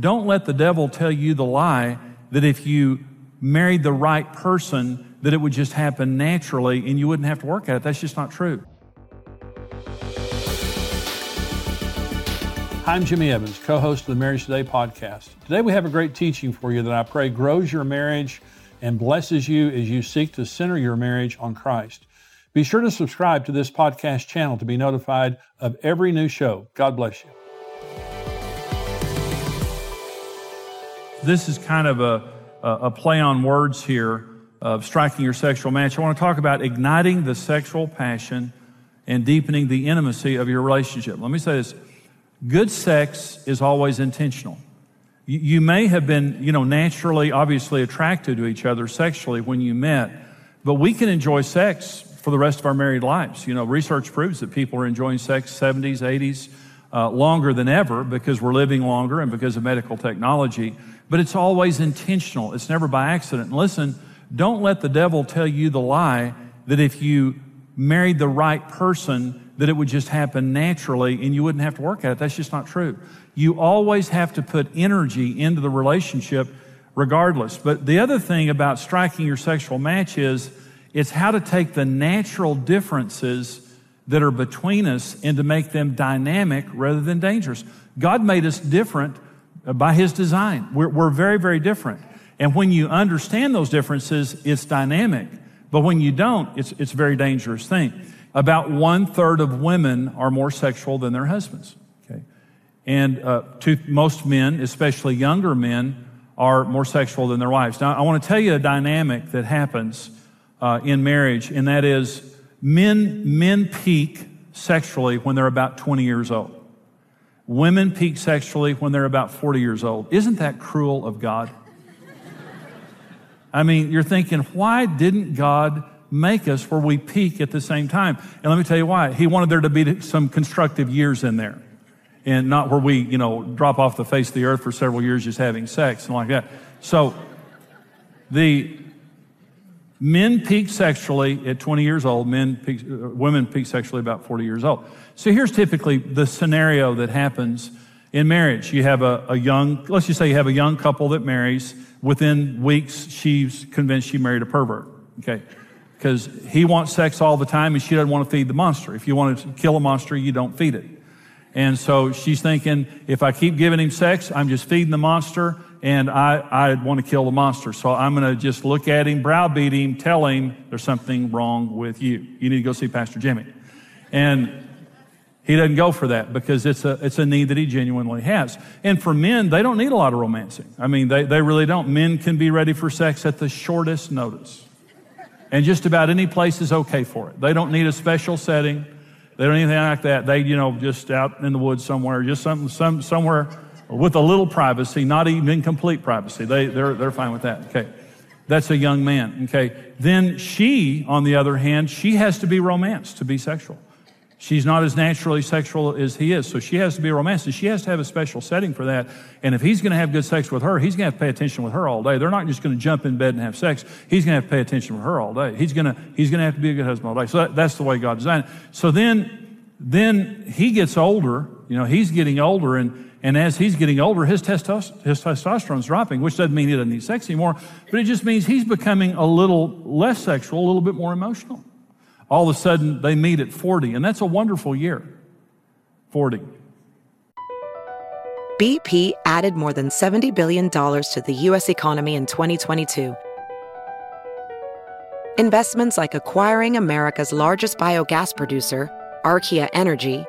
Don't let the devil tell you the lie that if you married the right person, that it would just happen naturally and you wouldn't have to work at it. That's just not true. I'm Jimmy Evans, co host of the Marriage Today podcast. Today we have a great teaching for you that I pray grows your marriage and blesses you as you seek to center your marriage on Christ. Be sure to subscribe to this podcast channel to be notified of every new show. God bless you. This is kind of a, a play on words here of striking your sexual match. I want to talk about igniting the sexual passion and deepening the intimacy of your relationship. Let me say this good sex is always intentional. You may have been, you know, naturally, obviously attracted to each other sexually when you met, but we can enjoy sex for the rest of our married lives. You know, research proves that people are enjoying sex 70s, 80s, uh, longer than ever because we're living longer and because of medical technology. But it's always intentional. It's never by accident. And listen, don't let the devil tell you the lie that if you married the right person, that it would just happen naturally and you wouldn't have to work at it. That's just not true. You always have to put energy into the relationship regardless. But the other thing about striking your sexual match is it's how to take the natural differences that are between us and to make them dynamic rather than dangerous. God made us different by His design. We're, we're very, very different. And when you understand those differences, it's dynamic. But when you don't, it's, it's a very dangerous thing. About one third of women are more sexual than their husbands. Okay, and uh, to most men, especially younger men, are more sexual than their wives. Now, I want to tell you a dynamic that happens uh, in marriage, and that is men men peak sexually when they're about 20 years old. Women peak sexually when they're about 40 years old. Isn't that cruel of God? I mean, you're thinking, why didn't God make us where we peak at the same time. And let me tell you why. He wanted there to be some constructive years in there and not where we, you know, drop off the face of the earth for several years just having sex and like that. So the men peak sexually at 20 years old, men peak, uh, women peak sexually about 40 years old. So here's typically the scenario that happens in marriage. You have a, a young, let's just say you have a young couple that marries. Within weeks, she's convinced she married a pervert. Okay because he wants sex all the time and she doesn't want to feed the monster. If you want to kill a monster, you don't feed it. And so she's thinking, if I keep giving him sex, I'm just feeding the monster and I, I want to kill the monster. So I'm going to just look at him, browbeat him, tell him there's something wrong with you. You need to go see Pastor Jimmy. And he doesn't go for that because it's a, it's a need that he genuinely has. And for men, they don't need a lot of romancing. I mean, they, they really don't. Men can be ready for sex at the shortest notice. And just about any place is okay for it. They don't need a special setting. They don't need anything like that. They, you know, just out in the woods somewhere, just something, some, somewhere with a little privacy, not even complete privacy. They, they're, they're fine with that. Okay. That's a young man. Okay. Then she, on the other hand, she has to be romanced to be sexual. She's not as naturally sexual as he is, so she has to be romantic. She has to have a special setting for that. And if he's going to have good sex with her, he's going to have to pay attention with her all day. They're not just going to jump in bed and have sex. He's going to have to pay attention with her all day. He's going to he's going to have to be a good husband all day. So that, that's the way God designed it. So then then he gets older. You know, he's getting older, and and as he's getting older, his, his testosterone's dropping, which doesn't mean he doesn't need sex anymore, but it just means he's becoming a little less sexual, a little bit more emotional all of a sudden they meet at 40, and that's a wonderful year. 40. BP added more than $70 billion to the U.S. economy in 2022. Investments like acquiring America's largest biogas producer, Archaea Energy,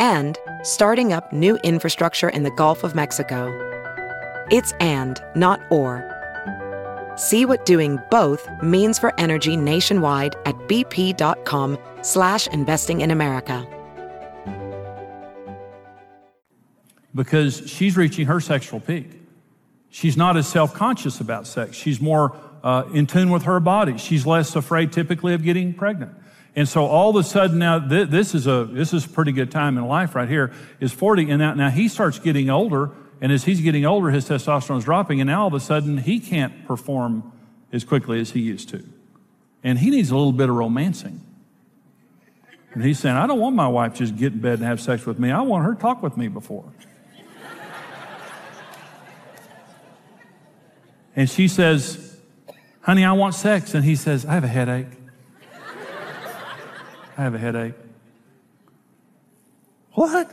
and starting up new infrastructure in the Gulf of Mexico. It's and, not or. See what doing both means for energy nationwide at bp.com slash investing in America. Because she's reaching her sexual peak. She's not as self conscious about sex. She's more uh, in tune with her body. She's less afraid typically of getting pregnant. And so all of a sudden now th- this is a this is a pretty good time in life right here is 40 and now, now he starts getting older and as he's getting older his testosterone is dropping and now all of a sudden he can't perform as quickly as he used to. And he needs a little bit of romancing. And he's saying, I don't want my wife just get in bed and have sex with me. I want her to talk with me before. and she says, Honey, I want sex. And he says, I have a headache. I have a headache. What?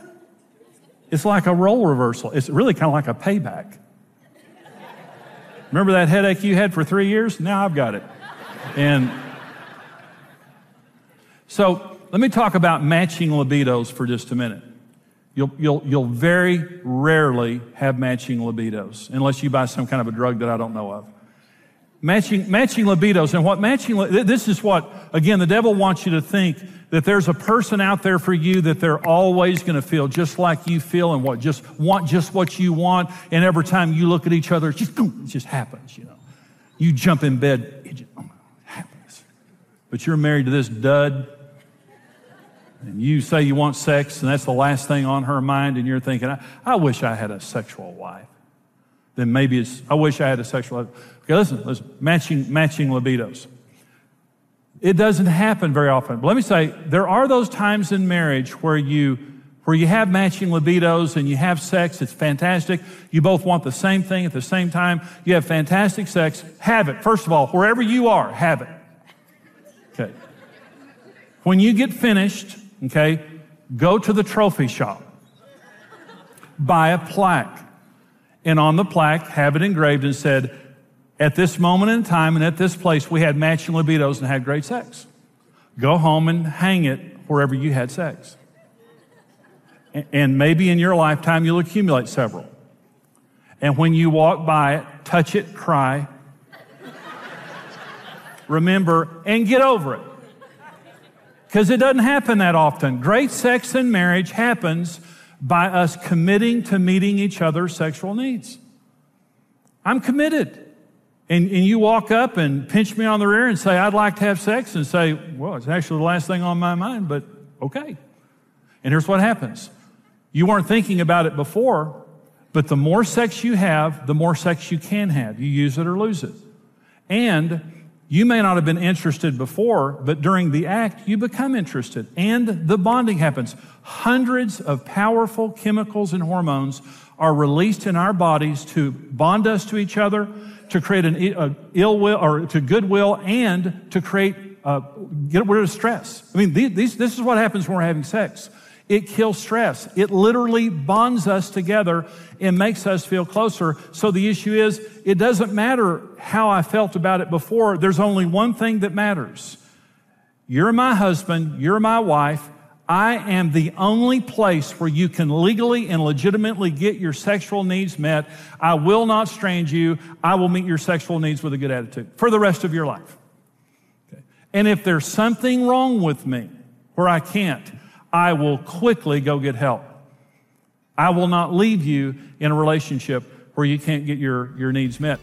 It's like a role reversal. It's really kind of like a payback. Remember that headache you had for three years? Now I've got it. And so let me talk about matching libidos for just a minute. You'll, you'll, you'll very rarely have matching libidos unless you buy some kind of a drug that I don't know of. Matching, matching libidos. And what matching, this is what, again, the devil wants you to think that there's a person out there for you that they're always going to feel just like you feel and what just want just what you want. And every time you look at each other, it just, it just happens, you know. You jump in bed, it just oh, happens. But you're married to this dud, and you say you want sex, and that's the last thing on her mind, and you're thinking, I, I wish I had a sexual wife. Then maybe it's, I wish I had a sexual life. Okay, listen, listen, matching, matching libidos. It doesn't happen very often. But let me say, there are those times in marriage where you, where you have matching libidos and you have sex. It's fantastic. You both want the same thing at the same time. You have fantastic sex. Have it. First of all, wherever you are, have it. Okay. When you get finished, okay, go to the trophy shop. Buy a plaque. And on the plaque, have it engraved and said, at this moment in time and at this place, we had matching libidos and had great sex. Go home and hang it wherever you had sex. And maybe in your lifetime, you'll accumulate several. And when you walk by it, touch it, cry, remember, and get over it. Because it doesn't happen that often. Great sex in marriage happens by us committing to meeting each other's sexual needs. I'm committed and, and you walk up and pinch me on the rear and say, I'd like to have sex, and say, Well, it's actually the last thing on my mind, but okay. And here's what happens you weren't thinking about it before, but the more sex you have, the more sex you can have. You use it or lose it. And you may not have been interested before, but during the act, you become interested. And the bonding happens. Hundreds of powerful chemicals and hormones are released in our bodies to bond us to each other, to create an ill will or to goodwill and to create uh, get rid of stress. I mean, these, this is what happens when we're having sex. It kills stress. It literally bonds us together and makes us feel closer. So the issue is, it doesn't matter how I felt about it before. There's only one thing that matters. You're my husband. You're my wife. I am the only place where you can legally and legitimately get your sexual needs met. I will not strange you. I will meet your sexual needs with a good attitude for the rest of your life. Okay. And if there's something wrong with me where I can't, I will quickly go get help. I will not leave you in a relationship where you can't get your, your needs met.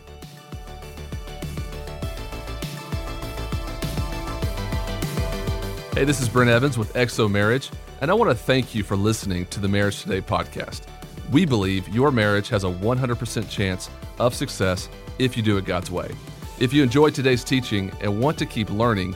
Hey, this is Brent Evans with XO Marriage, and I want to thank you for listening to the Marriage Today podcast. We believe your marriage has a 100% chance of success if you do it God's way. If you enjoyed today's teaching and want to keep learning,